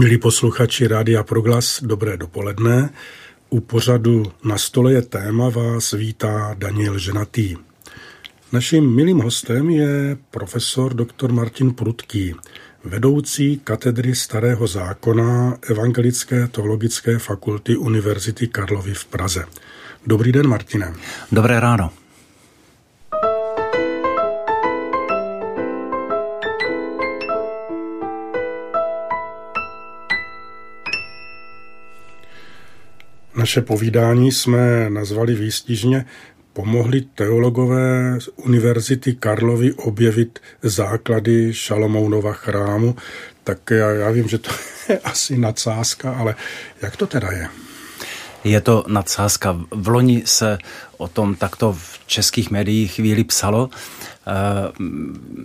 Milí posluchači Rádia Proglas, dobré dopoledne. U pořadu Na stole je téma vás vítá Daniel Ženatý. Naším milým hostem je profesor dr. Martin Prudký, vedoucí katedry Starého zákona Evangelické teologické fakulty Univerzity Karlovy v Praze. Dobrý den, Martine. Dobré ráno. Naše povídání jsme nazvali výstižně Pomohli teologové z Univerzity Karlovy objevit základy Šalomounova chrámu, tak já, já vím, že to je asi nadsázka, ale jak to teda je? Je to nadsázka. V loni se o tom takto v českých médiích chvíli psalo. Eh,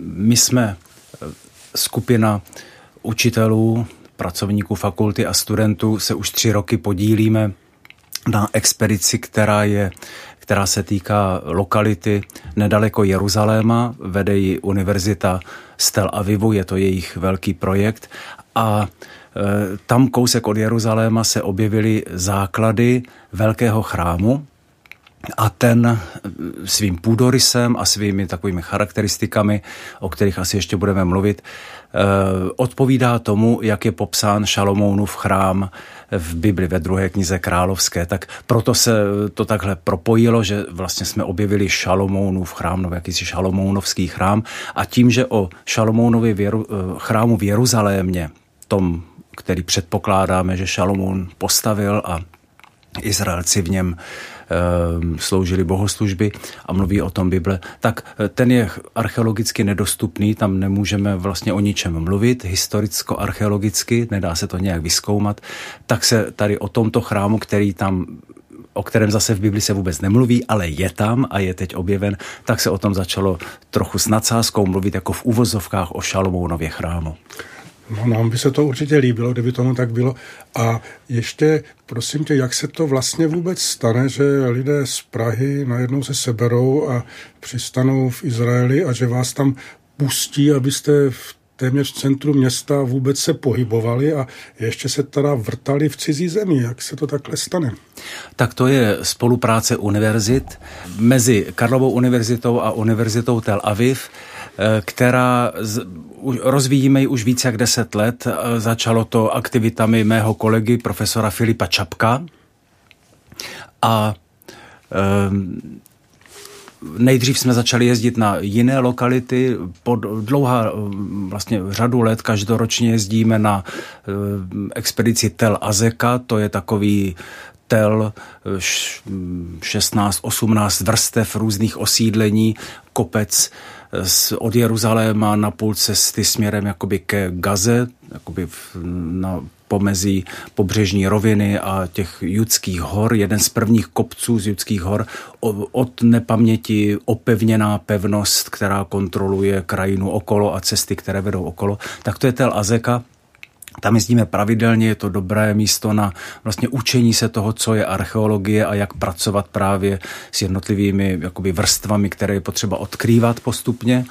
my jsme skupina učitelů, pracovníků fakulty a studentů se už tři roky podílíme na expedici, která je která se týká lokality nedaleko Jeruzaléma, vede ji univerzita z Tel Avivu, je to jejich velký projekt. A e, tam kousek od Jeruzaléma se objevily základy velkého chrámu, a ten e, svým půdorysem a svými takovými charakteristikami, o kterých asi ještě budeme mluvit, Eh, odpovídá tomu, jak je popsán Šalomounův chrám v Bibli ve druhé knize královské. Tak proto se to takhle propojilo, že vlastně jsme objevili Šalomounův chrám, nebo jakýsi Šalomounovský chrám a tím, že o Šalomounovi věru, eh, chrámu v Jeruzalémě, tom, který předpokládáme, že Šalomoun postavil a Izraelci v něm sloužili bohoslužby a mluví o tom Bible, tak eh, ten je archeologicky nedostupný, tam nemůžeme vlastně o ničem mluvit, historicko-archeologicky, nedá se to nějak vyskoumat, tak se tady o tomto chrámu, který tam o kterém zase v Bibli se vůbec nemluví, ale je tam a je teď objeven, tak se o tom začalo trochu s nadsázkou mluvit jako v úvozovkách o Šalomounově chrámu. No, nám by se to určitě líbilo, kdyby tomu tak bylo. A ještě, prosím tě, jak se to vlastně vůbec stane, že lidé z Prahy najednou se seberou a přistanou v Izraeli a že vás tam pustí, abyste v téměř v centru města vůbec se pohybovali a ještě se teda vrtali v cizí zemi. Jak se to takhle stane? Tak to je spolupráce univerzit mezi Karlovou univerzitou a univerzitou Tel Aviv která rozvíjíme ji už více jak deset let. Eh, začalo to aktivitami mého kolegy, profesora Filipa Čapka. A eh, Nejdřív jsme začali jezdit na jiné lokality. Po dlouhá vlastně řadu let každoročně jezdíme na expedici Tel Azeka, to je takový tel 16-18 vrstev různých osídlení, kopec od Jeruzaléma na půl cesty směrem jakoby ke Gaze, jakoby na pomezí pobřežní roviny a těch judských hor, jeden z prvních kopců z judských hor, od nepaměti opevněná pevnost, která kontroluje krajinu okolo a cesty, které vedou okolo, tak to je Tel Azeka, tam jezdíme pravidelně, je to dobré místo na vlastně učení se toho, co je archeologie a jak pracovat právě s jednotlivými jakoby vrstvami, které je potřeba odkrývat postupně.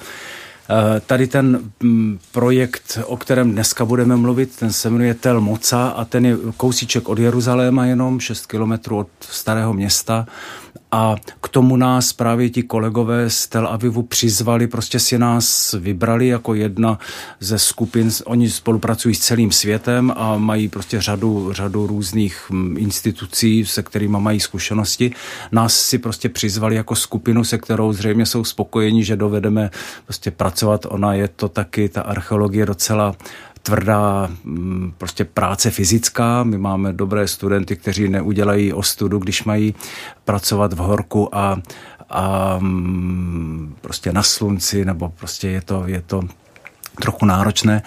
Eh, tady ten mm, projekt, o kterém dneska budeme mluvit, ten se jmenuje Tel Moca a ten je kousíček od Jeruzaléma jenom, 6 kilometrů od starého města a k tomu nás právě ti kolegové z Tel Avivu přizvali, prostě si nás vybrali jako jedna ze skupin, oni spolupracují s celým světem a mají prostě řadu, řadu různých mm, institucí, se kterými mají zkušenosti. Nás si prostě přizvali jako skupinu, se kterou zřejmě jsou spokojeni, že dovedeme prostě pracovat. Ona je to taky, ta archeologie docela tvrdá mm, prostě práce fyzická. My máme dobré studenty, kteří neudělají ostudu, když mají pracovat v horku a, a mm, prostě na slunci, nebo prostě je to, je to trochu náročné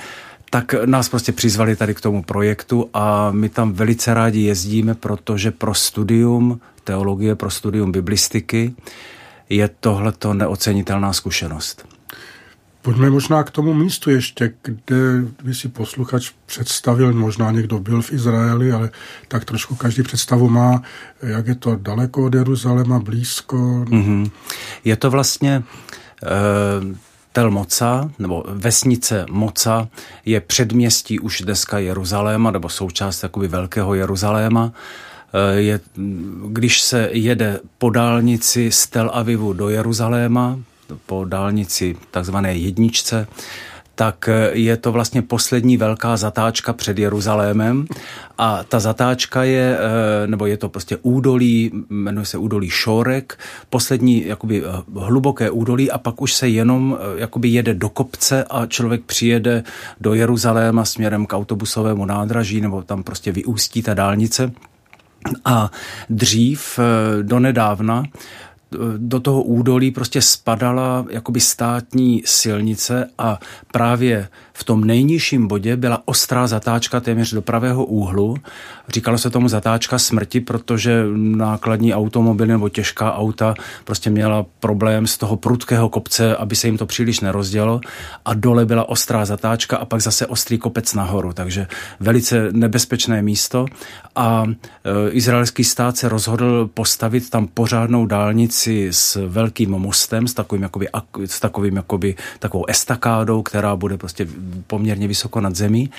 tak nás prostě přizvali tady k tomu projektu a my tam velice rádi jezdíme, protože pro studium teologie, pro studium biblistiky je tohleto neocenitelná zkušenost. Pojďme možná k tomu místu ještě, kde by si posluchač představil, možná někdo byl v Izraeli, ale tak trošku každý představu má, jak je to daleko od Jeruzaléma, blízko. Mm-hmm. Je to vlastně, Tel Moca, nebo vesnice Moca, je předměstí už dneska Jeruzaléma, nebo součást takový velkého Jeruzaléma. Eh, je, když se jede po dálnici z Tel Avivu do Jeruzaléma, po dálnici takzvané jedničce, tak eh, je to vlastně poslední velká zatáčka před Jeruzalémem a ta zatáčka je, eh, nebo je to prostě údolí, jmenuje se údolí Šorek, poslední jakoby eh, hluboké údolí a pak už se jenom jakoby jede do kopce a člověk přijede do Jeruzaléma směrem k autobusovému nádraží nebo tam prostě vyústí ta dálnice. A dřív, donedávna, do toho údolí prostě spadala jakoby státní silnice a právě v tom nejnižším bodě byla ostrá zatáčka téměř do pravého úhlu. Říkalo se tomu zatáčka smrti, protože nákladní automobily nebo těžká auta prostě měla problém z toho prudkého kopce, aby se jim to příliš nerozdělo. A dole byla ostrá zatáčka a pak zase ostrý kopec nahoru, takže velice nebezpečné místo. A e, izraelský stát se rozhodl postavit tam pořádnou dálnici s velkým mostem, s takovým, jakoby, s takovým jakoby, takovou estakádou, která bude prostě poměrně vysoko nad zemí.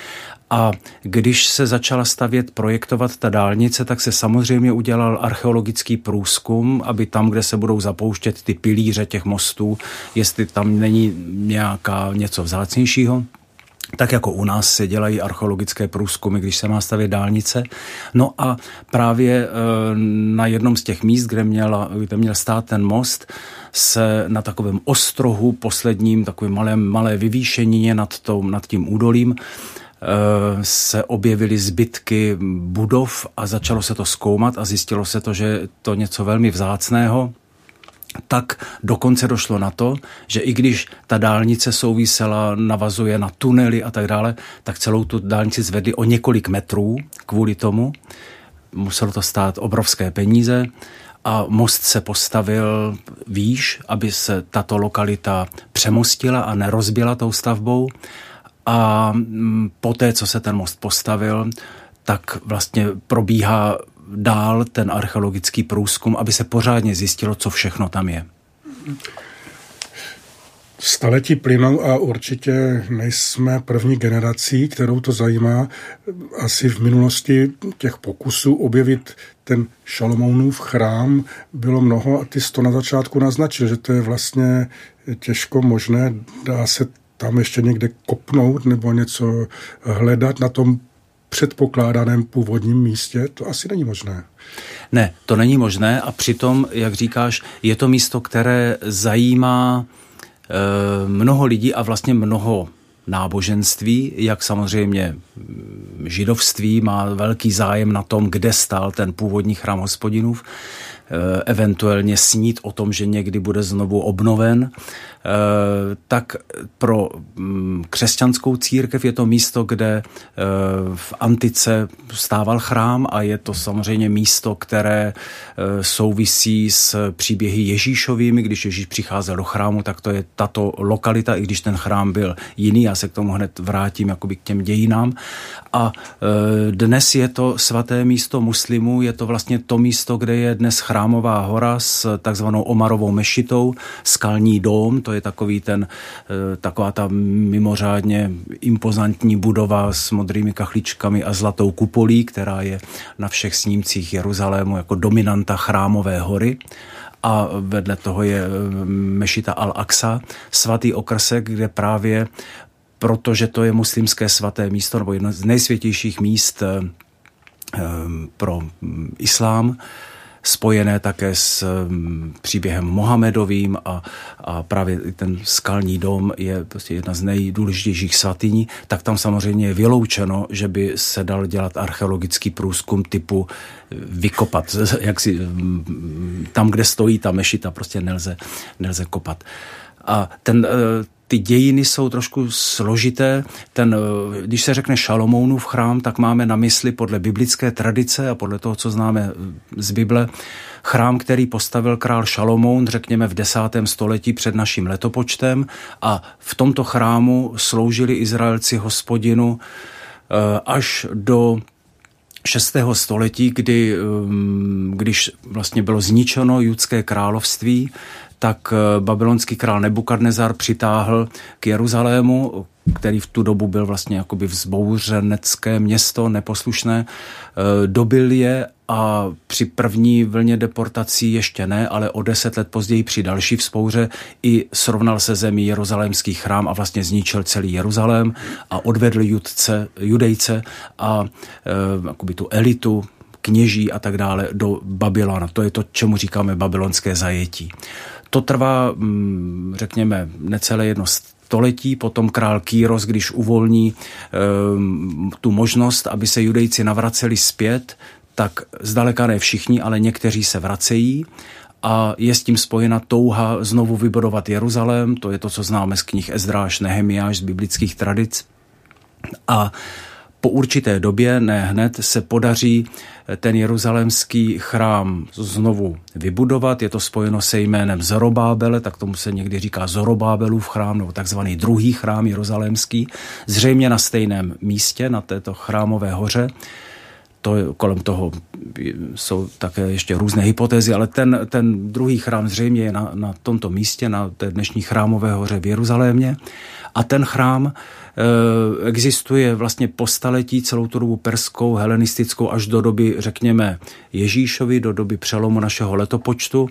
A když se začala stavět, projektovat ta dálnice, tak se samozřejmě udělal archeologický průzkum, aby tam, kde se budou zapouštět ty pilíře těch mostů, jestli tam není nějaká něco vzácnějšího, tak jako u nás se dělají archeologické průzkumy, když se má stavět dálnice. No a právě e, na jednom z těch míst, kde, měla, kde měl stát ten most, se na takovém ostrohu, posledním, takovém malém, malé vyvýšení nad, tou, nad tím údolím, eh, se objevily zbytky budov a začalo se to zkoumat a zjistilo se to, že to něco velmi vzácného, tak dokonce došlo na to, že i když ta dálnice souvisela, navazuje na tunely a tak dále, tak celou tu dálnici zvedli o několik metrů kvůli tomu. Muselo to stát obrovské peníze a most se postavil výš, aby se tato lokalita přemostila a nerozbila tou stavbou. A mm, poté, co se ten most postavil, tak vlastně probíhá dál ten archeologický průzkum, aby se pořádně zjistilo, co všechno tam je. Staletí plynou a určitě nejsme první generací, kterou to zajímá. Asi v minulosti těch pokusů objevit ten Šalomounův chrám bylo mnoho a ty to na začátku naznačil, že to je vlastně těžko možné, dá se tam ještě někde kopnout nebo něco hledat na tom předpokládaném původním místě, to asi není možné. Ne, to není možné a přitom, jak říkáš, je to místo, které zajímá e, mnoho lidí a vlastně mnoho náboženství, jak samozřejmě židovství má velký zájem na tom, kde stál ten původní chrám hospodinův, e, eventuálně snít o tom, že někdy bude znovu obnoven. Eh, tak pro mm, křesťanskou církev je to místo, kde eh, v antice stával chrám a je to samozřejmě místo, které eh, souvisí s příběhy Ježíšovými. Když Ježíš přicházel do chrámu, tak to je tato lokalita, i když ten chrám byl jiný. Já se k tomu hned vrátím jakoby k těm dějinám. A dnes je to svaté místo muslimů, je to vlastně to místo, kde je dnes chrámová hora s takzvanou Omarovou mešitou, skalní dóm, to je takový ten, eh, taková ta mimořádně impozantní budova s modrými kachličkami a zlatou kupolí, která je na všech snímcích Jeruzalému jako dominanta chrámové hory. A vedle toho je eh, Mešita al-Aqsa, svatý okrsek, kde právě protože to je muslimské svaté místo nebo jedno z nejsvětějších míst eh, pro mm, islám, spojené také s mm, příběhem Mohamedovým a, a právě ten skalní dom je prostě jedna z nejdůležitějších svatyní, tak tam samozřejmě je vyloučeno, že by se dal dělat archeologický průzkum typu eh, vykopat, jak si, mm, tam, kde stojí ta mešita, prostě nelze, nelze kopat. A ten, eh, ty dějiny jsou trošku složité. Ten, eh, když se řekne Šalomounův chrám, tak máme na mysli podle biblické tradice a podle toho, co známe eh, z Bible, chrám, který postavil král Šalomoun, řekněme v desátém století před naším letopočtem a v tomto chrámu sloužili Izraelci hospodinu eh, až do 6. století, kdy, když vlastně bylo zničeno judské království, tak babylonský král Nebukadnezar přitáhl k Jeruzalému, který v tu dobu byl vlastně jakoby vzbouřenecké město, neposlušné, dobil je a při první vlně deportací ještě ne, ale o deset let později při další vzpouře i srovnal se zemí Jeruzalémský chrám a vlastně zničil celý Jeruzalém a odvedl judce, judejce a e, tu elitu kněží a tak dále do Babylona. To je to, čemu říkáme babylonské zajetí. To trvá, mm, řekněme, necelé jedno století, potom král Kýros, když uvolní e, tu možnost, aby se judejci navraceli zpět, tak zdaleka ne všichni, ale někteří se vracejí a je s tím spojena touha znovu vybudovat Jeruzalém, to je to, co známe z knih Ezdráš, Nehemiáš, z biblických tradic. A po určité době, ne hned, se podaří ten jeruzalémský chrám znovu vybudovat. Je to spojeno se jménem Zorobábele, tak tomu se někdy říká Zorobábelův chrám, nebo takzvaný druhý chrám jeruzalémský, zřejmě na stejném místě, na této chrámové hoře to kolem toho jsou také ještě různé hypotézy, ale ten, ten druhý chrám zřejmě je na, na tomto místě, na té dnešní chrámové hoře v Jeruzalémě. A ten chrám e, existuje vlastně po staletí celou tu dobu perskou, helenistickou až do doby, řekněme, Ježíšovi, do doby přelomu našeho letopočtu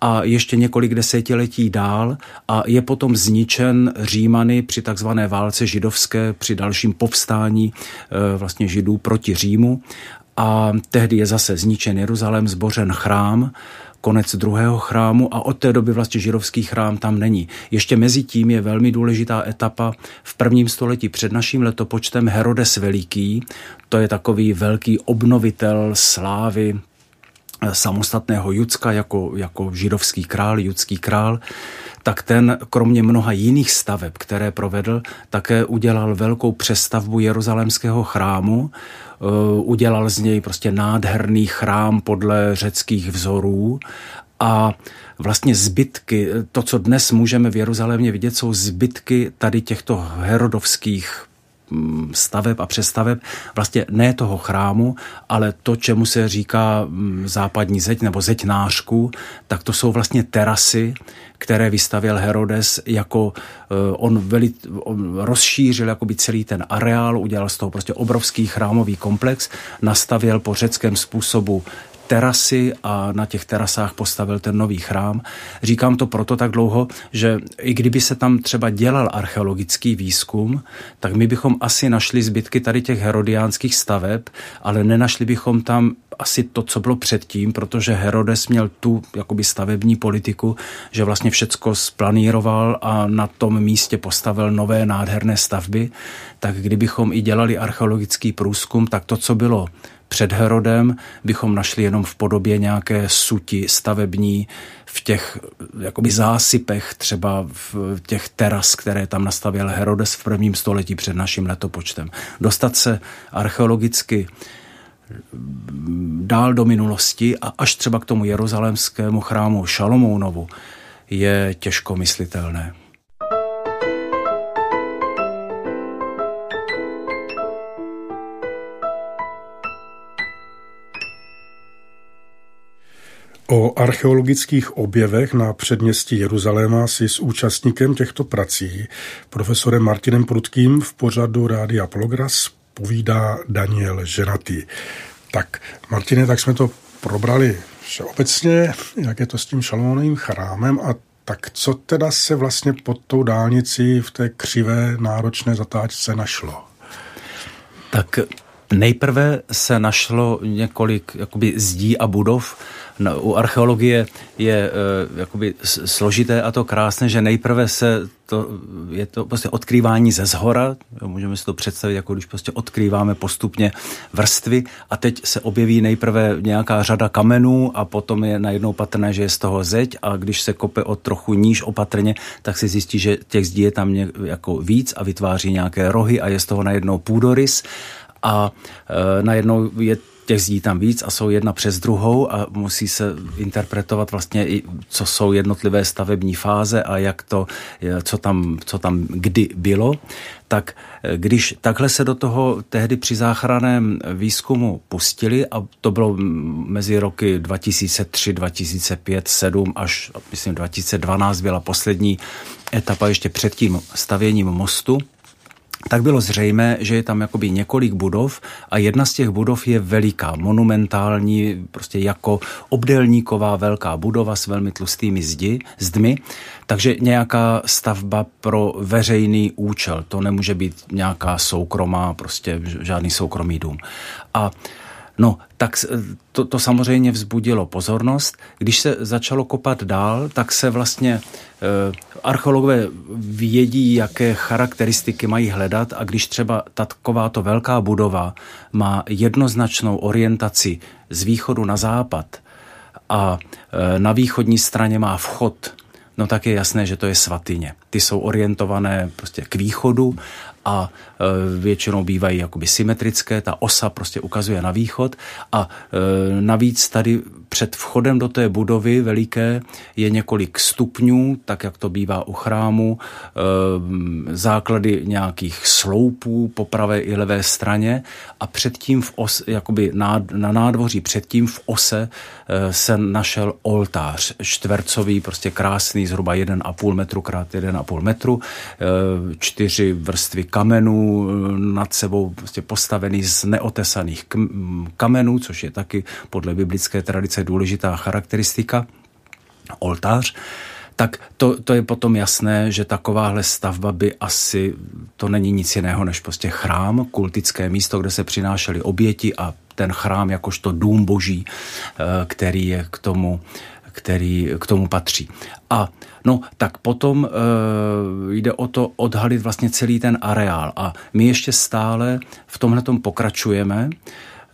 a ještě několik desetiletí dál a je potom zničen Římany při takzvané válce židovské, při dalším povstání e, vlastně židů proti Římu a tehdy je zase zničen Jeruzalém, zbořen chrám, konec druhého chrámu a od té doby vlastně židovský chrám tam není. Ještě mezi tím je velmi důležitá etapa v prvním století před naším letopočtem Herodes Veliký. To je takový velký obnovitel slávy samostatného Judska jako, jako židovský král, judský král, tak ten kromě mnoha jiných staveb, které provedl, také udělal velkou přestavbu jeruzalémského chrámu, eh, udělal z něj prostě nádherný chrám podle řeckých vzorů a vlastně zbytky, to, co dnes můžeme v Jeruzalémě vidět, jsou zbytky tady těchto herodovských staveb a přestaveb, vlastně ne toho chrámu, ale to, čemu se říká mm, západní zeď nebo zeď nářků, tak to jsou vlastně terasy, které vystavil Herodes jako eh, on, veli, on rozšířil jakoby celý ten areál, udělal z toho prostě obrovský chrámový komplex, nastavil po řeckém způsobu terasy a na těch terasách postavil ten nový chrám. Říkám to proto tak dlouho, že i kdyby se tam třeba dělal archeologický výzkum, tak my bychom asi našli zbytky tady těch herodiánských staveb, ale nenašli bychom tam asi to, co bylo předtím, protože Herodes měl tu jakoby stavební politiku, že vlastně všecko splaníroval a na tom místě postavil nové nádherné stavby, tak kdybychom i dělali archeologický průzkum, tak to, co bylo před Herodem bychom našli jenom v podobě nějaké suti stavební v těch jakoby zásypech, třeba v těch teras, které tam nastavil Herodes v prvním století před naším letopočtem. Dostat se archeologicky dál do minulosti a až třeba k tomu jeruzalémskému chrámu Šalomounovu je těžko myslitelné. O archeologických objevech na předměstí Jeruzaléma si s účastníkem těchto prací, profesorem Martinem Prudkým v pořadu Rádia Progras povídá Daniel Ženatý. Tak, Martine, tak jsme to probrali všeobecně, jak je to s tím šalmonovým chrámem a tak co teda se vlastně pod tou dálnicí v té křivé náročné zatáčce našlo? Tak nejprve se našlo několik jakoby zdí a budov, no, u archeologie je uh, jakoby složité a to krásné, že nejprve se to, je to prostě odkrývání ze zhora, můžeme si to představit, jako když prostě odkrýváme postupně vrstvy. A teď se objeví nejprve nějaká řada kamenů a potom je najednou patrné, že je z toho zeď. A když se kope o trochu níž opatrně, tak se zjistí, že těch zdí je tam jako víc a vytváří nějaké rohy a je z toho najednou půdorys a e, najednou je těch zdí tam víc a jsou jedna přes druhou a musí se interpretovat vlastně i, co jsou jednotlivé stavební fáze a jak to, co tam, co tam kdy bylo. Tak eh, když takhle se do toho tehdy při záchraném výzkumu pustili a to bylo mezi roky 2003, 2005, 7 až myslím 2012 byla poslední etapa ještě před tím stavěním mostu, tak bylo zřejmé, že je tam jakoby několik budov a jedna z těch budov je veliká, monumentální, prostě jako obdelníková velká budova s velmi tlustými zdi, zdmi, takže nějaká stavba pro veřejný účel, to nemůže být nějaká soukromá, prostě žádný soukromý dům. A No, tak to, to samozřejmě vzbudilo pozornost. Když se začalo kopat dál, tak se vlastně e, archeologové vědí, jaké charakteristiky mají hledat a když třeba takováto velká budova má jednoznačnou orientaci z východu na západ a e, na východní straně má vchod no tak je jasné, že to je svatyně. Ty jsou orientované prostě k východu a e, většinou bývají jakoby symetrické, ta osa prostě ukazuje na východ a e, navíc tady před vchodem do té budovy veliké je několik stupňů, tak jak to bývá u chrámu, e, základy nějakých sloupů po pravé i levé straně a předtím v os, jakoby na, nádvoří předtím v ose se našel oltář čtvercový, prostě krásný, zhruba 1,5 metru krát 1,5 metru, čtyři vrstvy kamenů eh, nad sebou prostě postavený z neotesaných kamenů, což je taky podle biblické tradice důležitá charakteristika, oltář, tak to, to je potom jasné, že takováhle stavba by asi, to není nic jiného než prostě chrám, kultické místo, kde se přinášely oběti a ten chrám jakožto dům boží, eh, který je k tomu, který k tomu patří. A No, tak potom e, jde o to odhalit vlastně celý ten areál. A my ještě stále v tomhle pokračujeme.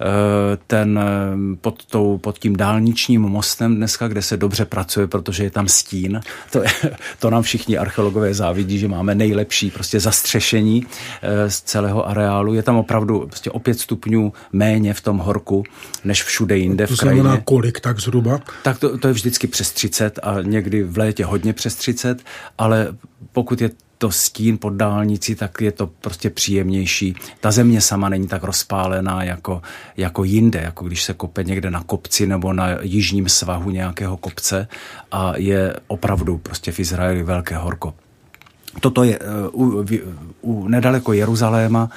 Eh, ten eh, pod, tou, pod tím dálničním mostem dneska, kde se dobře pracuje, protože je tam stín. To, je, to nám všichni archeologové závidí, že máme nejlepší prostě zastřešení eh, z celého areálu. Je tam opravdu prostě o pět stupňů méně v tom horku, než všude jinde v krajině. To znamená kolik tak zhruba? Tak to, to je vždycky přes 30 a někdy v létě hodně přes 30, ale pokud je to stín pod dálnici, tak je to prostě příjemnější. Ta země sama není tak rozpálená jako, jako jinde, jako když se kope někde na kopci nebo na jižním svahu nějakého kopce a je opravdu prostě v Izraeli velké horko. Toto je uh, u, u nedaleko Jeruzaléma,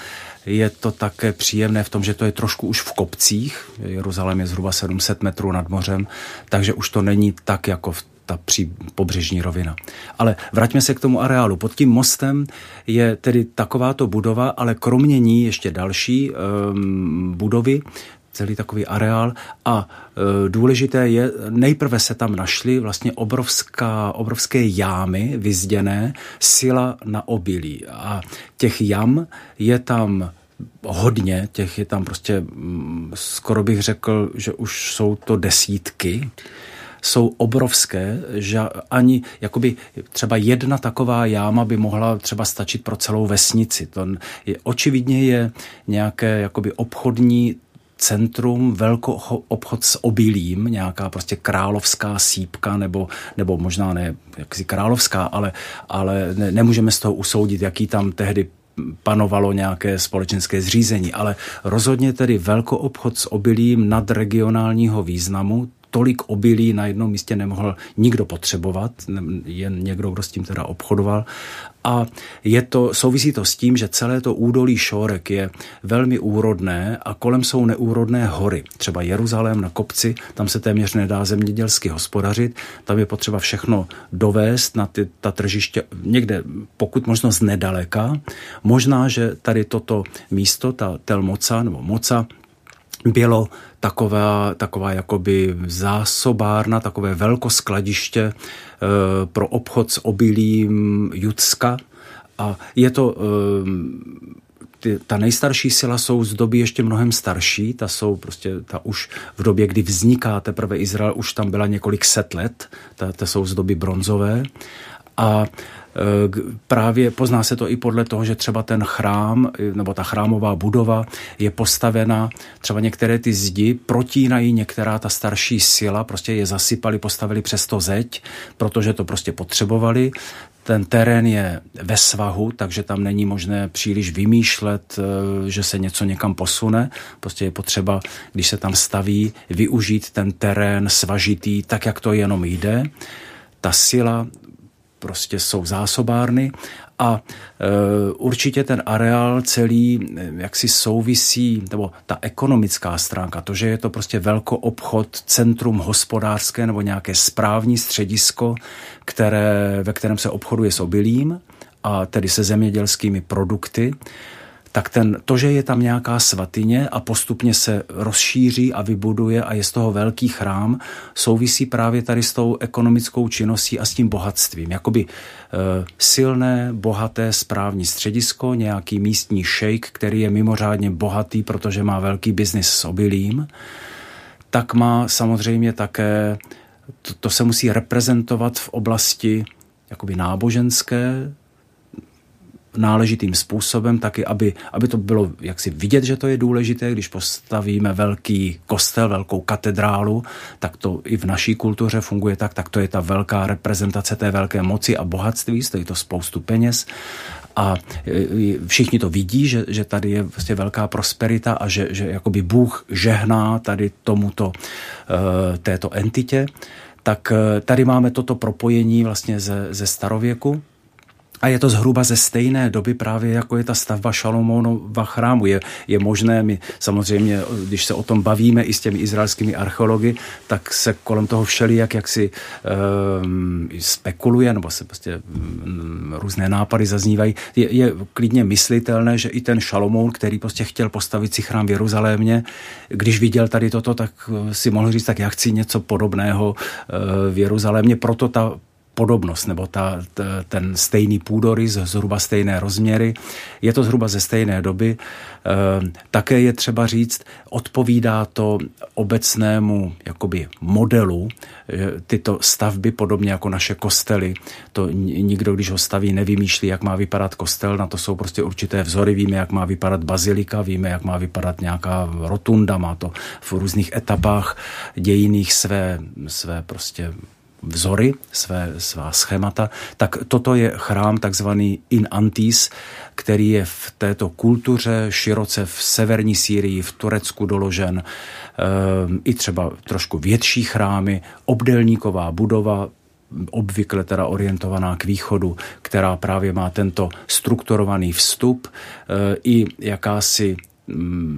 je to také příjemné v tom, že to je trošku už v kopcích. Jeruzalém je zhruba 700 metrů nad mořem, takže už to není tak jako v ta při pobřežní rovina. Ale vraťme se k tomu areálu. Pod tím mostem je tedy takováto budova, ale kromě ní ještě další um, budovy, celý takový areál a e, důležité je, nejprve se tam našly vlastně obrovská, obrovské jámy vyzděné, sila na obilí a těch jam je tam hodně, těch je tam prostě, mm, skoro bych řekl, že už jsou to desítky jsou obrovské, že ani jakoby třeba jedna taková jáma by mohla třeba stačit pro celou vesnici. To je, očividně je nějaké jakoby obchodní centrum, velkou obchod s obilím, nějaká prostě královská sípka, nebo, nebo možná ne jaksi královská, ale, ale ne, nemůžeme z toho usoudit, jaký tam tehdy panovalo nějaké společenské zřízení, ale rozhodně tedy velkou obchod s obilím nadregionálního významu, tolik obilí na jednom místě nemohl nikdo potřebovat, jen někdo, kdo s tím teda obchodoval. A je to, souvisí to s tím, že celé to údolí Šorek je velmi úrodné a kolem jsou neúrodné hory. Třeba Jeruzalém na kopci, tam se téměř nedá zemědělsky hospodařit, tam je potřeba všechno dovést na ty, ta tržiště někde, pokud možno z nedaleka. Možná, že tady toto místo, ta Telmoca nebo Moca, bylo taková, taková jakoby zásobárna, takové velkoskladiště e, pro obchod s obilím Judska. A je to e, ty, ta nejstarší sila jsou z doby ještě mnohem starší, ta jsou prostě, ta už v době, kdy vzniká teprve Izrael, už tam byla několik set let, ta, ta jsou z doby bronzové A právě pozná se to i podle toho, že třeba ten chrám nebo ta chrámová budova je postavena, třeba některé ty zdi protínají některá ta starší sila, prostě je zasypali, postavili přes to zeď, protože to prostě potřebovali. Ten terén je ve svahu, takže tam není možné příliš vymýšlet, eh, že se něco někam posune. Prostě je potřeba, když se tam staví, využít ten terén svažitý tak, jak to jenom jde. Ta sila prostě jsou zásobárny a e, určitě ten areál celý e, jaksi souvisí, nebo ta ekonomická stránka, to, že je to prostě velko obchod, centrum hospodářské nebo nějaké správní středisko, které, ve kterém se obchoduje s obilím a tedy se zemědělskými produkty, tak ten, to, že je tam nějaká svatyně a postupně se rozšíří a vybuduje a je z toho velký chrám, souvisí právě tady s tou ekonomickou činností a s tím bohatstvím. Jakoby e, silné, bohaté správní středisko, nějaký místní šejk, který je mimořádně bohatý, protože má velký biznis s obilím, tak má samozřejmě také, to, to se musí reprezentovat v oblasti jakoby náboženské, náležitým způsobem, taky aby, aby to bylo jaksi vidět, že to je důležité, když postavíme velký kostel, velkou katedrálu, tak to i v naší kultuře funguje tak, tak to je ta velká reprezentace té velké moci a bohatství, stojí to spoustu peněz. A e, všichni to vidí, že, že tady je vlastně velká prosperita a že, že jakoby Bůh žehná tady tomuto, e, této entitě, tak e, tady máme toto propojení vlastně ze, ze starověku, a je to zhruba ze stejné doby právě jako je ta stavba Šalomonova chrámu. Je, je možné, my samozřejmě, když se o tom bavíme i s těmi izraelskými archeology, tak se kolem toho všelijak jak si um, spekuluje, nebo se prostě um, různé nápady zaznívají. Je, je klidně myslitelné, že i ten Šalomón, který prostě chtěl postavit si chrám v Jeruzalémě, když viděl tady toto, tak si mohl říct, tak já chci něco podobného uh, v Jeruzalémě. Proto ta podobnost, nebo ta, ta, ten stejný půdorys, zhruba stejné rozměry. Je to zhruba ze stejné doby. E, také je třeba říct, odpovídá to obecnému jakoby modelu, tyto stavby, podobně jako naše kostely. To nikdo, když ho staví, nevymýšlí, jak má vypadat kostel, na to jsou prostě určité vzory. Víme, jak má vypadat bazilika, víme, jak má vypadat nějaká rotunda, má to v různých etapách dějiných své, své prostě vzory, své, svá schémata, tak toto je chrám takzvaný in antis, který je v této kultuře široce v severní Sýrii, v Turecku doložen, ehm, i třeba trošku větší chrámy, obdelníková budova, obvykle teda orientovaná k východu, která právě má tento strukturovaný vstup, e, i jakási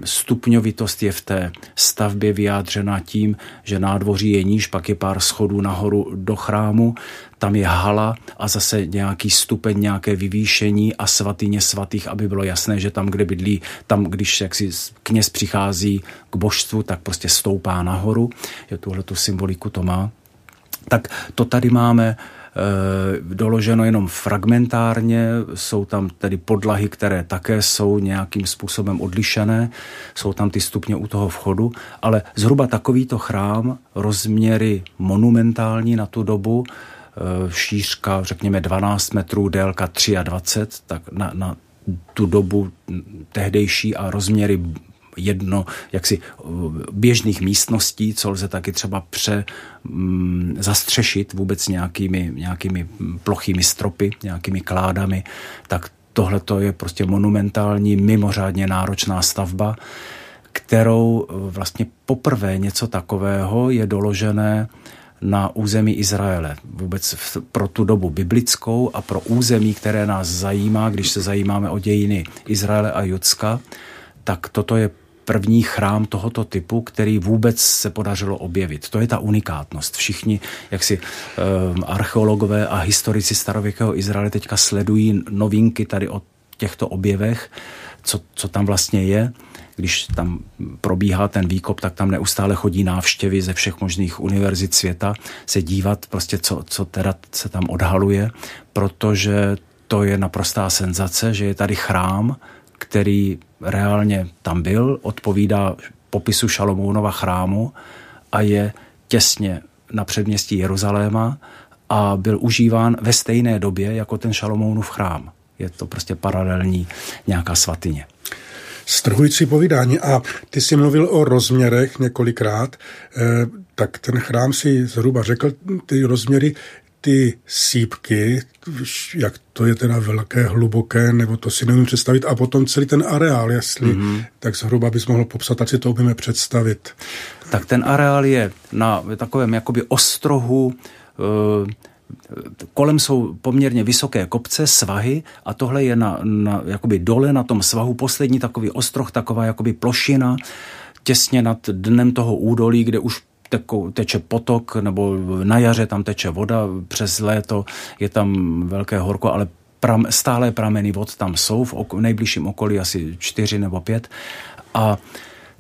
stupňovitost je v té stavbě vyjádřena tím, že nádvoří je níž, pak je pár schodů nahoru do chrámu, tam je hala a zase nějaký stupeň, nějaké vyvýšení a svatyně svatých, aby bylo jasné, že tam, kde bydlí, tam, když jaksi kněz přichází k božstvu, tak prostě stoupá nahoru. Je tuhle tu symboliku to má. Tak to tady máme doloženo jenom fragmentárně, jsou tam tedy podlahy, které také jsou nějakým způsobem odlišené, jsou tam ty stupně u toho vchodu, ale zhruba takovýto chrám, rozměry monumentální na tu dobu, eh, šířka řekněme 12 metrů, délka 23, tak na, na tu dobu tehdejší a rozměry jedno jaksi eh, běžných místností, co lze taky třeba pře mm, zastřešit vůbec nějakými, nějakými plochými stropy, nějakými kládami, tak tohle to je prostě monumentální, mimořádně náročná stavba, kterou eh, vlastně poprvé něco takového je doložené na území Izraele. Vůbec pro tu dobu biblickou a pro území, které nás zajímá, když se zajímáme o dějiny Izraele a Judska, tak toto je první chrám tohoto typu, který vůbec se podařilo objevit. To je ta unikátnost. Všichni, jak si um, archeologové a historici starověkého Izraele teďka sledují novinky tady o těchto objevech, co, co tam vlastně je. Když tam probíhá ten výkop, tak tam neustále chodí návštěvy ze všech možných univerzit světa se dívat prostě, co, co teda se tam odhaluje, protože to je naprostá senzace, že je tady chrám, který reálně tam byl, odpovídá popisu Šalomounova chrámu a je těsně na předměstí Jeruzaléma a byl užíván ve stejné době jako ten Šalomounův chrám. Je to prostě paralelní nějaká svatyně. Strhující povídání. A ty jsi mluvil o rozměrech několikrát, eh, tak ten chrám si zhruba řekl ty rozměry, ty sípky, jak to je teda velké, hluboké, nebo to si nevím představit, a potom celý ten areál, jestli, mm-hmm. tak zhruba bys mohl popsat, ať si to umíme představit. Tak ten areál je na takovém jakoby ostrohu, e, kolem jsou poměrně vysoké kopce, svahy a tohle je na, na jakoby dole na tom svahu poslední takový ostroh, taková jakoby plošina, těsně nad dnem toho údolí, kde už teče potok, nebo na jaře tam teče voda, přes léto je tam velké horko, ale pram, stále prameny vod tam jsou, v, oko, v nejbližším okolí asi čtyři nebo pět. A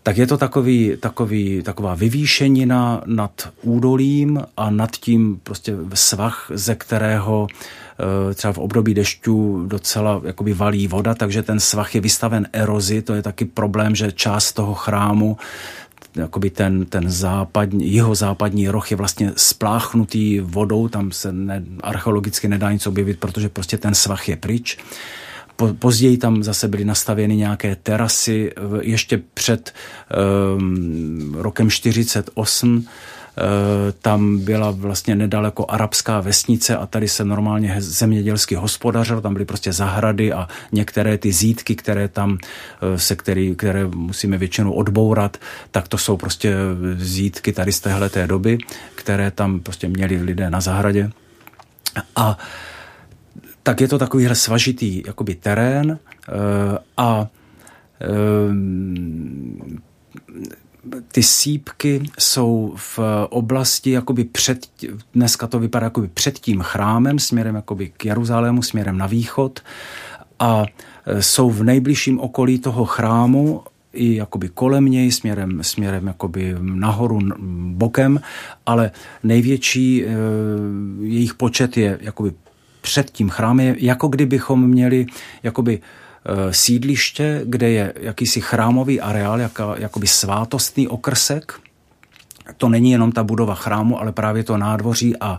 tak je to takový, takový, taková vyvýšenina nad údolím a nad tím prostě svah, ze kterého eh, třeba v období dešťů docela jakoby valí voda, takže ten svah je vystaven erozi, to je taky problém, že část toho chrámu jakoby ten, ten západní, jeho západní roh je vlastně spláchnutý vodou, tam se ne, archeologicky nedá nic objevit, protože prostě ten svah je pryč. Po, později tam zase byly nastavěny nějaké terasy, ještě před um, rokem 48 Eh, tam byla vlastně nedaleko arabská vesnice a tady se normálně zemědělsky hospodařil, tam byly prostě zahrady a některé ty zítky, které tam eh, se který, které musíme většinou odbourat, tak to jsou prostě zítky tady z téhle té doby, které tam prostě měli lidé na zahradě. A tak je to takovýhle svažitý jakoby terén eh, a ty sípky jsou v oblasti jakoby před, dneska to vypadá jakoby před tím chrámem, směrem jakoby k Jeruzalému, směrem na východ a e, jsou v nejbližším okolí toho chrámu i jakoby kolem něj, směrem, směrem jakoby nahoru, bokem, ale největší e, jejich počet je jakoby před tím chrámem, jako kdybychom měli jakoby Eh, sídliště, kde je jakýsi chrámový areál, jaká, jakoby svátostný okrsek. To není jenom ta budova chrámu, ale právě to nádvoří a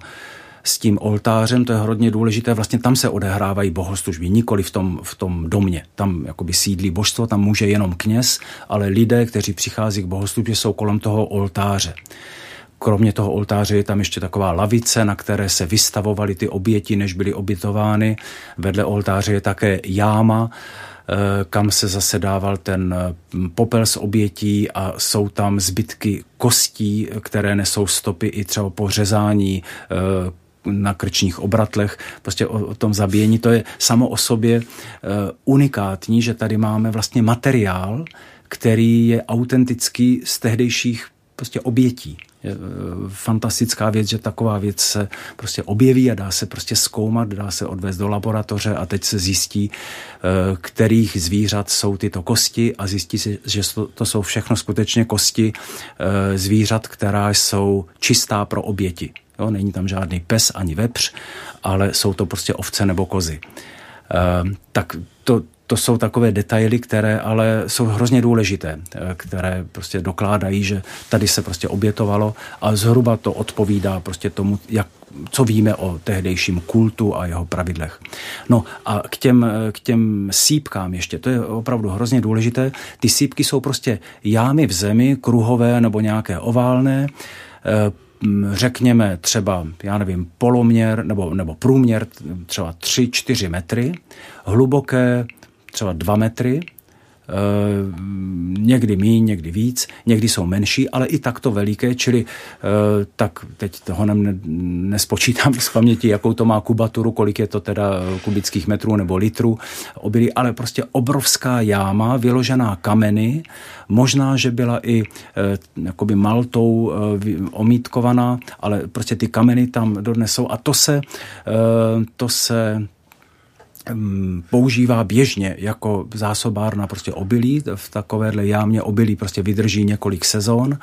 s tím oltářem, to je hodně důležité, vlastně tam se odehrávají bohoslužby, nikoli v tom, v tom domě. Tam jakoby sídlí božstvo, tam může jenom kněz, ale lidé, kteří přichází k bohoslužbě, jsou kolem toho oltáře. Kromě toho oltáře je tam ještě taková lavice, na které se vystavovaly ty oběti, než byly obětovány. Vedle oltáře je také jáma, eh, kam se zase dával ten eh, popel z obětí a jsou tam zbytky kostí, které nesou stopy i třeba po řezání eh, na krčních obratlech, prostě o, o tom zabíjení. To je samo o sobě unikátní, že tady máme vlastně materiál, který je autentický z tehdejších prostě obětí je eh, fantastická věc, že taková věc se prostě objeví a dá se prostě zkoumat, dá se odvést do laboratoře a teď se zjistí, eh, kterých zvířat jsou tyto kosti a zjistí se, že to jsou všechno skutečně kosti eh, zvířat, která jsou čistá pro oběti. Jo, není tam žádný pes ani vepř, ale jsou to prostě ovce nebo kozy. Tak to, to jsou takové detaily, které ale jsou hrozně důležité, eh, které prostě dokládají, že tady se prostě obětovalo a zhruba to odpovídá prostě tomu, jak, co víme o tehdejším kultu a jeho pravidlech. No a k těm, eh, k těm sípkám ještě, to je opravdu hrozně důležité. Ty sípky jsou prostě jámy v zemi, kruhové nebo nějaké oválné, eh, řekněme třeba, já nevím, poloměr nebo, nebo průměr třeba 3-4 metry, hluboké třeba dva metry, eh, někdy míň, někdy víc, někdy jsou menší, ale i takto veliké, čili eh, tak teď toho ne, nespočítám z paměti, jakou to má kubaturu, kolik je to teda kubických metrů nebo litrů obilí, ale prostě obrovská jáma, vyložená kameny, možná, že byla i eh, jakoby maltou omítkovaná, ale prostě ty kameny tam dodnes jsou a to se, to se používá běžně jako zásobárna prostě obilí. V takovéhle jámě obilí prostě vydrží několik sezon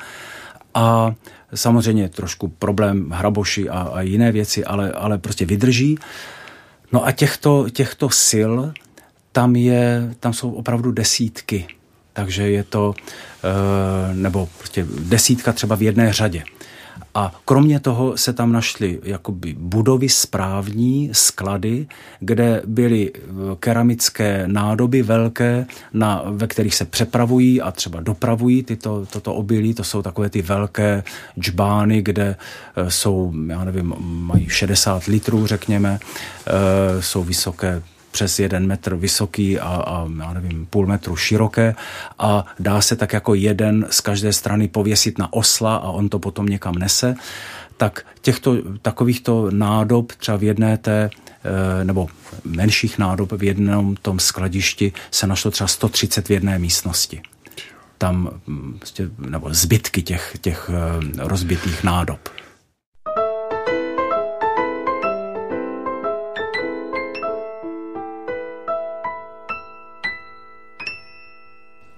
a samozřejmě trošku problém hraboši a, a jiné věci, ale, ale prostě vydrží. No a těchto, těchto sil tam, je, tam jsou opravdu desítky. Takže je to, eh, nebo prostě desítka třeba v jedné řadě. A kromě toho se tam našly jakoby budovy správní, sklady, kde byly eh, keramické nádoby velké, na, ve kterých se přepravují a třeba dopravují tyto, toto obilí. To jsou takové ty velké džbány, kde eh, jsou, já nevím, mají 60 litrů, řekněme, eh, jsou vysoké přes jeden metr vysoký a, a já nevím, půl metru široké a dá se tak jako jeden z každé strany pověsit na osla a on to potom někam nese, tak těchto takovýchto nádob třeba v jedné té eh, nebo menších nádob v jednom tom skladišti se našlo třeba 130 v jedné místnosti. Tam hm, prostě, nebo zbytky těch, těch eh, rozbitých nádob.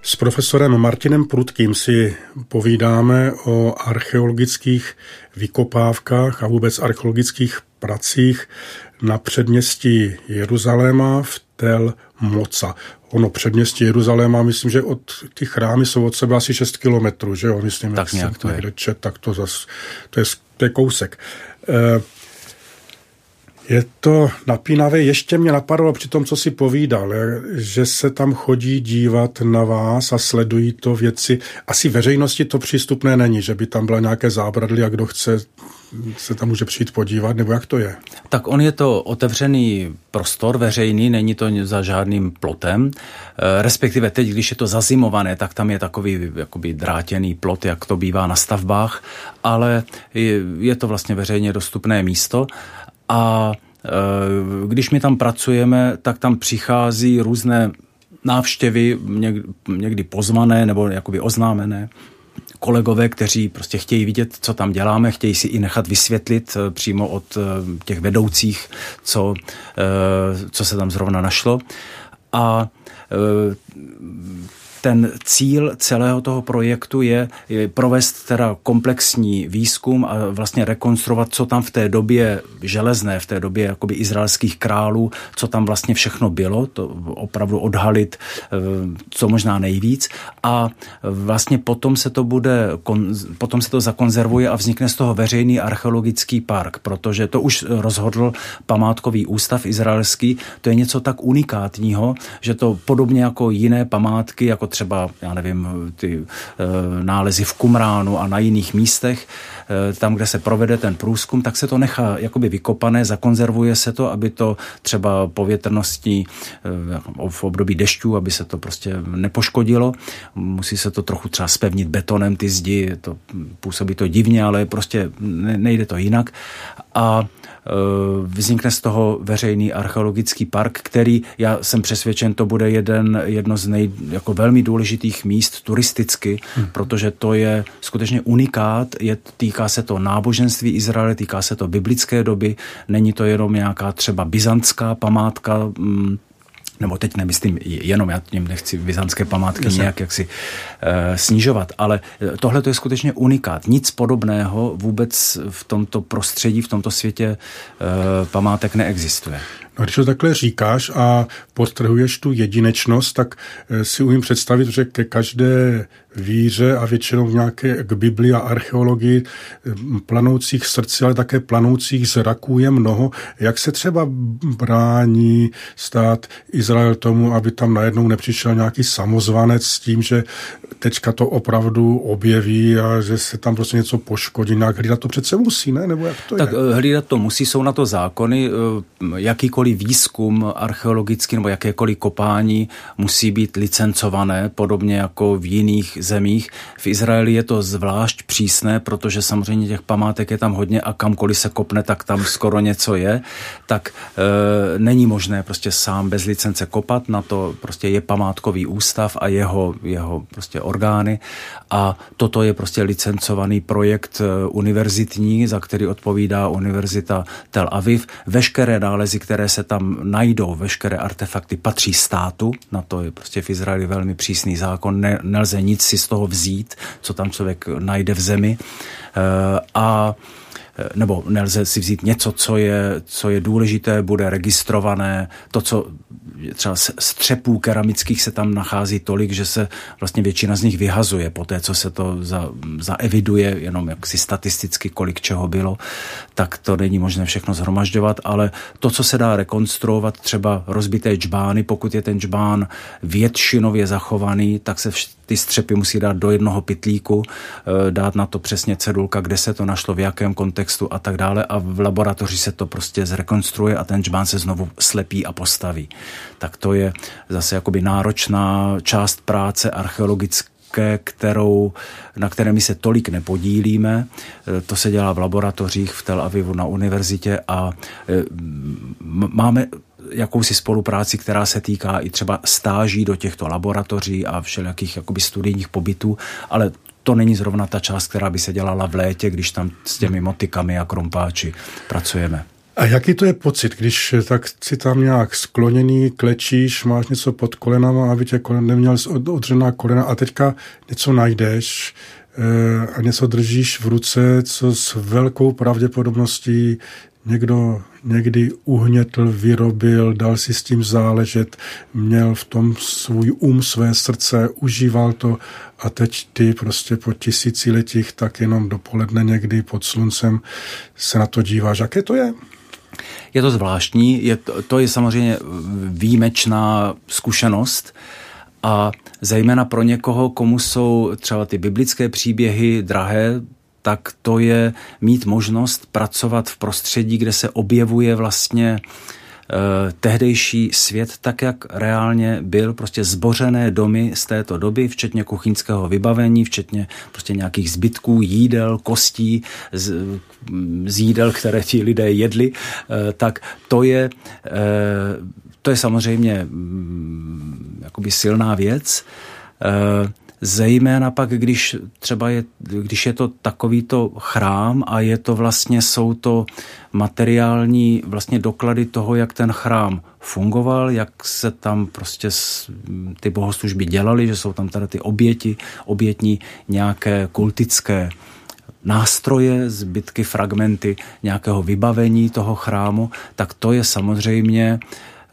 S profesorem Martinem Prudkým si povídáme o archeologických vykopávkách a vůbec archeologických pracích na předměstí Jeruzaléma v Tel Moca. Ono předměstí Jeruzaléma, myslím, že od ty chrámy jsou od sebe asi 6 kilometrů, že jo? Myslím, tak nějak to je. Čet, tak to, zas, to, je, to je kousek. E, je to napínavé. Ještě mě napadlo při tom, co si povídal, že se tam chodí dívat na vás a sledují to věci. Asi veřejnosti to přístupné není, že by tam byla nějaké zábradly a kdo chce se tam může přijít podívat, nebo jak to je? Tak on je to otevřený prostor veřejný, není to za žádným plotem, e, respektive teď, když je to zazimované, tak tam je takový jakoby drátěný plot, jak to bývá na stavbách, ale je to vlastně veřejně dostupné místo a e, když my tam pracujeme, tak tam přichází různé návštěvy, někdy pozvané nebo jakoby oznámené kolegové, kteří prostě chtějí vidět, co tam děláme, chtějí si i nechat vysvětlit e, přímo od e, těch vedoucích, co, co se tam zrovna našlo. A ten cíl celého toho projektu je, provést teda komplexní výzkum a vlastně rekonstruovat, co tam v té době železné, v té době jakoby izraelských králů, co tam vlastně všechno bylo, to opravdu odhalit eh, co možná nejvíc. A vlastně potom se to bude, potom se to zakonzervuje a vznikne z toho veřejný archeologický park, protože to už rozhodl památkový ústav izraelský, to je něco tak unikátního, že to podobně jako jiné památky, jako třeba, já nevím, ty e, nálezy v Kumránu a na jiných místech, e, tam, kde se provede ten průzkum, tak se to nechá jakoby vykopané, zakonzervuje se to, aby to třeba povětrností e, v období dešťů, aby se to prostě nepoškodilo. Musí se to trochu třeba spevnit betonem, ty zdi, to působí to divně, ale prostě nejde to jinak. A Eh, vznikne z toho veřejný archeologický park, který, já jsem přesvědčen, to bude jeden, jedno z nej, jako velmi důležitých míst turisticky, hmm. protože to je skutečně unikát, je, týká se to náboženství Izraele, týká se to biblické doby, není to jenom nějaká třeba byzantská památka, mm, nebo teď nemyslím jenom, já tím nechci byzantské památky Jasně. nějak jaksi e, snižovat, ale eh, tohle to je skutečně unikát. Nic podobného vůbec v tomto prostředí, v tomto světě e, památek neexistuje. No, když to takhle říkáš a podtrhuješ tu jedinečnost, tak si umím představit, že ke každé víře a většinou v nějaké k Bibli a archeologii planoucích srdci, ale také planoucích zraků je mnoho. Jak se třeba brání stát Izrael tomu, aby tam najednou nepřišel nějaký samozvanec s tím, že teďka to opravdu objeví a že se tam prostě něco poškodí. Nějak hlídat to přece musí, ne? Nebo jak to tak je? Eh, hlídat to musí, jsou na to zákony. Eh, jakýkoliv výzkum archeologický nebo jakékoliv kopání musí být licencované, podobně jako v jiných zemích. V Izraeli je to zvlášť přísné, protože samozřejmě těch památek je tam hodně a kamkoliv se kopne, tak tam skoro něco je. Tak e, není možné prostě sám bez licence kopat, na to prostě je památkový ústav a jeho, jeho prostě orgány a toto je prostě licencovaný projekt e, univerzitní, za který odpovídá Univerzita Tel Aviv. Veškeré nálezy, které se tam najdou, veškeré artefakty patří státu, na to je prostě v Izraeli velmi přísný zákon, ne, nelze nic si z toho vzít, co tam člověk najde v zemi. Eh, a nebo nelze si vzít něco, co je, co je důležité, bude registrované, to, co třeba střepů keramických se tam nachází tolik, že se vlastně většina z nich vyhazuje po té, co se to za, zaeviduje, jenom jak si statisticky, kolik čeho bylo, tak to není možné všechno zhromažďovat, ale to, co se dá rekonstruovat, třeba rozbité džbány, pokud je ten džbán většinově zachovaný, tak se ty střepy musí dát do jednoho pitlíku, eh, dát na to přesně cedulka, kde se to našlo, v jakém kontextu a tak dále a v laboratoři se to prostě zrekonstruuje a ten džbán se znovu slepí a postaví. Tak to je zase jakoby náročná část práce archeologické, kterou, na které my se tolik nepodílíme. Eh, to se dělá v laboratořích v Tel Avivu na univerzitě a eh, máme jakousi spolupráci, která se týká i třeba stáží do těchto laboratoří a všelijakých jakoby studijních pobytů, ale to není zrovna ta část, která by se dělala v létě, když tam s těmi motikami a krompáči pracujeme. A jaký to je pocit, když tak si tam nějak skloněný, klečíš, máš něco pod kolenama, aby tě kolen neměl odřená kolena a teďka něco najdeš eh, a něco držíš v ruce, co s velkou pravděpodobností někdo někdy uhnětl, vyrobil, dal si s tím záležet, měl v tom svůj um, své srdce, užíval to a teď ty prostě po tisíciletích tak jenom dopoledne někdy pod sluncem se na to díváš. Jaké to je? Je to zvláštní, je to, to je samozřejmě výjimečná zkušenost a zejména pro někoho, komu jsou třeba ty biblické příběhy drahé, tak to je mít možnost pracovat v prostředí, kde se objevuje vlastně eh, tehdejší svět tak, jak reálně byl, prostě zbořené domy z této doby, včetně kuchyňského vybavení, včetně prostě nějakých zbytků, jídel, kostí, z, z jídel, které ti lidé jedli, eh, tak to je, eh, to je samozřejmě mm, jakoby silná věc. Zejména pak, když třeba je, když je to takovýto chrám a je to vlastně, jsou to materiální vlastně doklady toho, jak ten chrám fungoval, jak se tam prostě ty bohoslužby dělaly, že jsou tam teda ty oběti, obětní nějaké kultické nástroje, zbytky, fragmenty nějakého vybavení toho chrámu, tak to je samozřejmě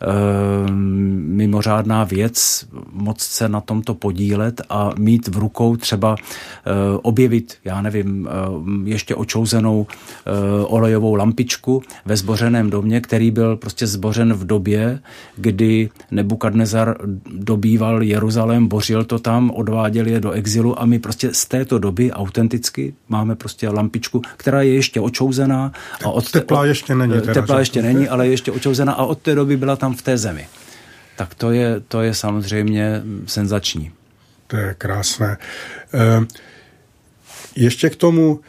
Ehm, mimořádná věc, moc se na tomto podílet a mít v rukou třeba eh, objevit, já nevím, eh, ještě očouzenou eh, olejovou lampičku ve zbořeném domě, který byl prostě zbořen v době, kdy Nebukadnezar dobýval Jeruzalém, bořil to tam, odváděl je do exilu a my prostě z této doby autenticky máme prostě lampičku, která je ještě očouzená. A od teplá ještě není. Teda, teplá ještě není, ale je ještě očouzená a od té doby byla tam v té zemi. Tak to je, to je samozřejmě senzační. To je krásné. Ehm, ještě k tomu,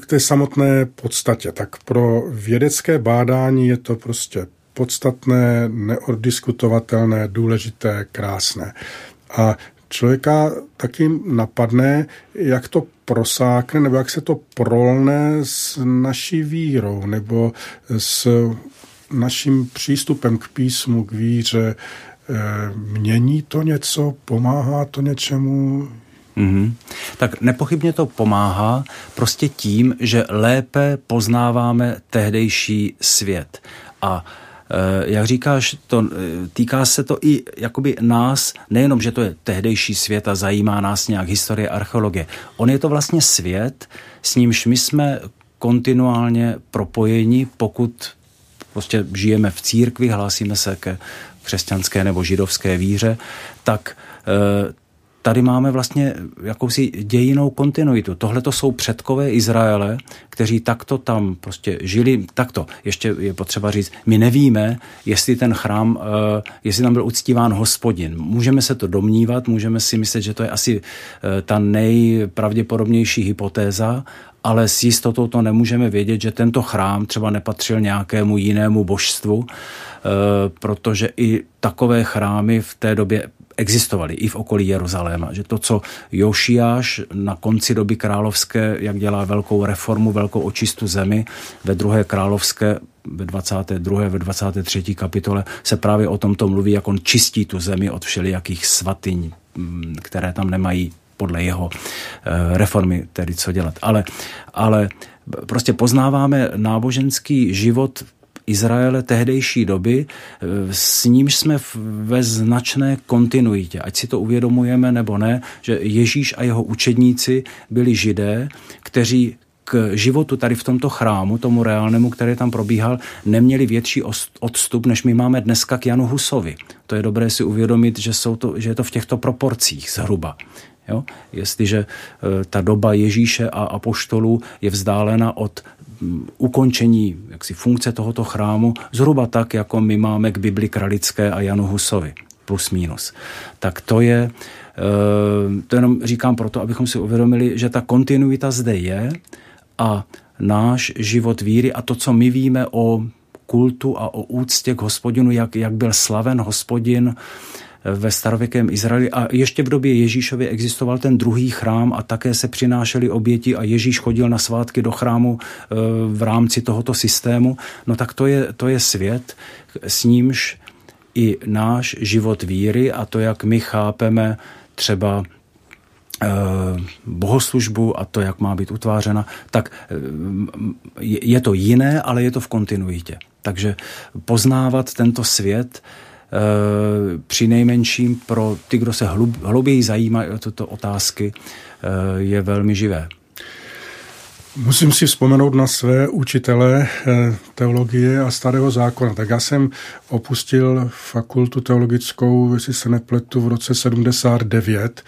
k té samotné podstatě. Tak pro vědecké bádání je to prostě podstatné, neoddiskutovatelné, důležité, krásné. A člověka taky napadne, jak to prosákne, nebo jak se to prolne s naší vírou, nebo s naším přístupem k písmu, k víře, eh, mění to něco, pomáhá to něčemu? Mm-hmm. Tak nepochybně to pomáhá prostě tím, že lépe poznáváme tehdejší svět. A e, jak říkáš, to, e, týká se to i jakoby nás, nejenom, že to je tehdejší svět a zajímá nás nějak historie, archeologie. On je to vlastně svět, s nímž my jsme kontinuálně propojeni, pokud prostě žijeme v církvi, hlásíme se ke křesťanské nebo židovské víře, tak eh, tady máme vlastně jakousi dějinou kontinuitu. Tohle to jsou předkové Izraele, kteří takto tam prostě žili. Takto, ještě je potřeba říct, my nevíme, jestli ten chrám, eh, jestli tam byl uctíván hospodin. Můžeme se to domnívat, můžeme si myslet, že to je asi eh, ta nejpravděpodobnější hypotéza, ale s jistotou to nemůžeme vědět, že tento chrám třeba nepatřil nějakému jinému božstvu, eh, protože i takové chrámy v té době existovaly i v okolí Jeruzaléma. Že to, co Jošiáš na konci doby královské, jak dělá velkou reformu, velkou očistu zemi, ve druhé královské ve 22. ve 23. kapitole se právě o tomto mluví, jak on čistí tu zemi od všelijakých svatyň, mm, které tam nemají podle jeho eh, reformy tedy co dělat. Ale, ale prostě poznáváme náboženský život Izraele tehdejší doby, eh, s nímž jsme ve značné kontinuitě, ať si to uvědomujeme nebo ne, že Ježíš a jeho učedníci byli židé, kteří k životu tady v tomto chrámu, tomu reálnému, který tam probíhal, neměli větší odstup, než my máme dneska k Janu Husovi. To je dobré si uvědomit, že, jsou to, že je to v těchto proporcích zhruba. Jo? Jestliže e, ta doba Ježíše a apoštolů je vzdálena od ukončení jaksi, funkce tohoto chrámu zhruba tak, jako my máme k Bibli Kralické a Janu Husovi, plus minus. Tak to je, e, to jenom říkám proto, abychom si uvědomili, že ta kontinuita zde je a náš život víry a to, co my víme o kultu a o úctě k hospodinu, jak, jak byl slaven hospodin ve starověkém Izraeli a ještě v době Ježíšově existoval ten druhý chrám a také se přinášely oběti a Ježíš chodil na svátky do chrámu e, v rámci tohoto systému, no tak to je, to je svět, s nímž i náš život víry a to, jak my chápeme třeba e, bohoslužbu a to, jak má být utvářena, tak e, je to jiné, ale je to v kontinuitě. Takže poznávat tento svět Eh, při nejmenším pro ty, kdo se hlub, hlouběji zajímají o tyto otázky, eh, je velmi živé. Musím si vzpomenout na své učitele eh, teologie a starého zákona. Tak já jsem opustil fakultu teologickou, jestli se nepletu, v roce 79.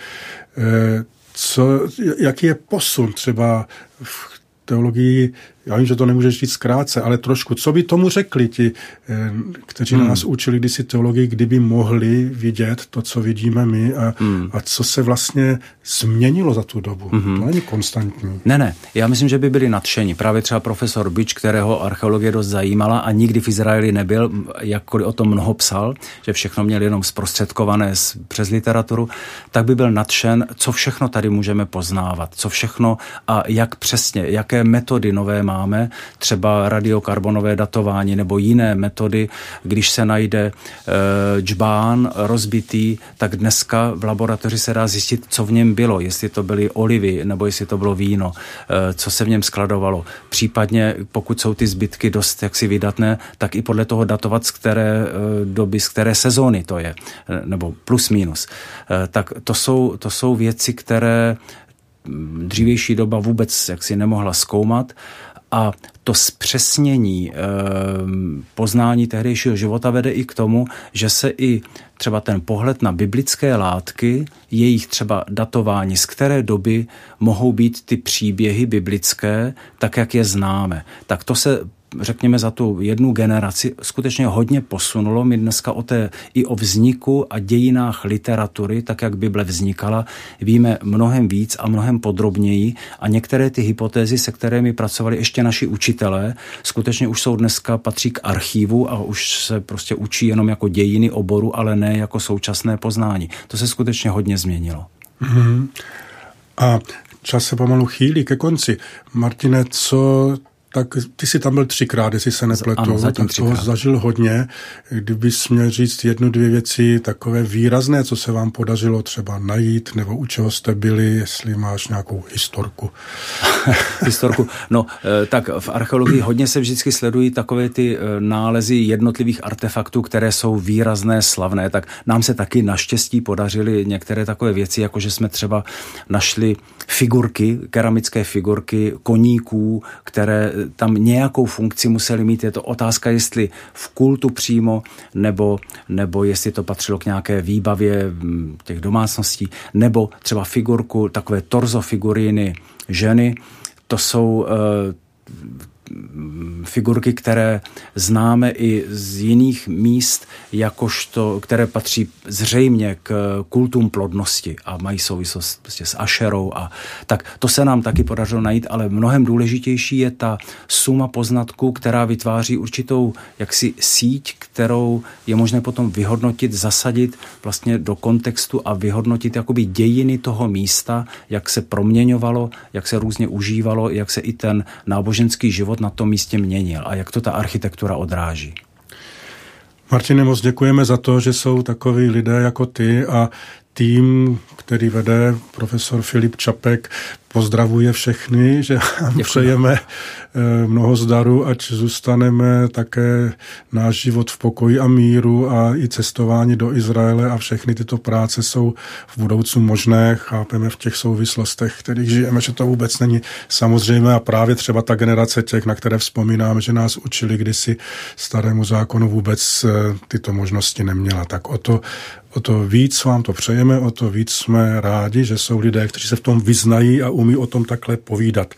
Co, jaký je posun třeba v teologii já vím, že to nemůžeš říct zkrátce, ale trošku, co by tomu řekli ti, eh, kteří hmm. nás učili kdysi teologii, kdyby mohli vidět to, co vidíme my a, hmm. a co se vlastně změnilo za tu dobu. Hmm. To není konstantní. Ne, ne, já myslím, že by byli nadšeni. Právě třeba profesor Bič, kterého archeologie dost zajímala a nikdy v Izraeli nebyl, jakkoliv o tom mnoho psal, že všechno měl jenom zprostředkované přes literaturu, tak by byl nadšen, co všechno tady můžeme poznávat, co všechno a jak přesně, jaké metody nové má máme, třeba radiokarbonové datování nebo jiné metody, když se najde e, džbán rozbitý, tak dneska v laboratoři se dá zjistit, co v něm bylo, jestli to byly olivy nebo jestli to bylo víno, e, co se v něm skladovalo. Případně, pokud jsou ty zbytky dost jaksi vydatné, tak i podle toho datovat, z které e, doby, z které sezóny to je, nebo plus minus. E, tak to jsou, to jsou věci, které dřívější doba vůbec jaksi nemohla zkoumat a to zpřesnění e, poznání tehdejšího života vede i k tomu, že se i třeba ten pohled na biblické látky, jejich třeba datování, z které doby mohou být ty příběhy biblické, tak jak je známe. Tak to se řekněme, za tu jednu generaci skutečně hodně posunulo. My dneska o té i o vzniku a dějinách literatury, tak jak Bible vznikala, víme mnohem víc a mnohem podrobněji a některé ty hypotézy, se kterými pracovali ještě naši učitelé, skutečně už jsou dneska patří k archivu a už se prostě učí jenom jako dějiny oboru, ale ne jako současné poznání. To se skutečně hodně změnilo. Mm-hmm. A čas se pomalu chýlí ke konci. Martine, co tak ty jsi tam byl třikrát, jestli se nepletu, ano, tak třikrát. toho zažil hodně. Kdybys měl říct jednu, dvě věci takové výrazné, co se vám podařilo třeba najít, nebo u čeho jste byli, jestli máš nějakou historku. historku. No, eh, tak v archeologii hodně se vždycky sledují takové ty eh, nálezy jednotlivých artefaktů, které jsou výrazné, slavné, tak nám se taky naštěstí podařily některé takové věci, jako že jsme třeba našli figurky, keramické figurky koníků, které tam nějakou funkci museli mít. Je to otázka, jestli v kultu přímo, nebo, nebo jestli to patřilo k nějaké výbavě mm, těch domácností, nebo třeba figurku, takové torzo figuríny ženy. To jsou uh, figurky, které známe i z jiných míst, jakožto, které patří zřejmě k kultům plodnosti a mají souvislost prostě s Ašerou. A, tak to se nám taky podařilo najít, ale mnohem důležitější je ta suma poznatků, která vytváří určitou jaksi síť, kterou je možné potom vyhodnotit, zasadit vlastně do kontextu a vyhodnotit jakoby dějiny toho místa, jak se proměňovalo, jak se různě užívalo, jak se i ten náboženský život na tom místě měnil a jak to ta architektura odráží. Martine, moc děkujeme za to, že jsou takoví lidé jako ty a tým, který vede profesor Filip Čapek, pozdravuje všechny, že vám přejeme eh, mnoho zdaru, ať zůstaneme také náš život v pokoji a míru a i cestování do Izraele a všechny tyto práce jsou v budoucnu možné. Chápeme v těch souvislostech, kterých žijeme, že to vůbec není samozřejmé a právě třeba ta generace těch, na které vzpomínáme, že nás učili kdysi starému zákonu vůbec eh, tyto možnosti neměla. Tak o to, o to víc vám to přejeme, o to víc jsme rádi, že jsou lidé, kteří se v tom vyznají a umí o tom takhle povídat.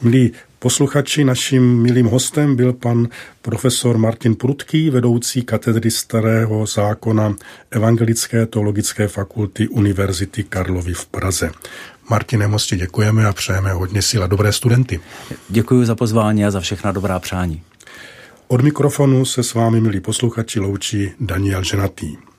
Milí posluchači, naším milým hostem byl pan profesor Martin Prudký, vedoucí katedry starého zákona Evangelické teologické fakulty Univerzity Karlovy v Praze. Martine, moc ti děkujeme a přejeme hodně síla dobré studenty. Děkuji za pozvání a za všechna dobrá přání. Od mikrofonu se s vámi, milí posluchači, loučí Daniel Ženatý.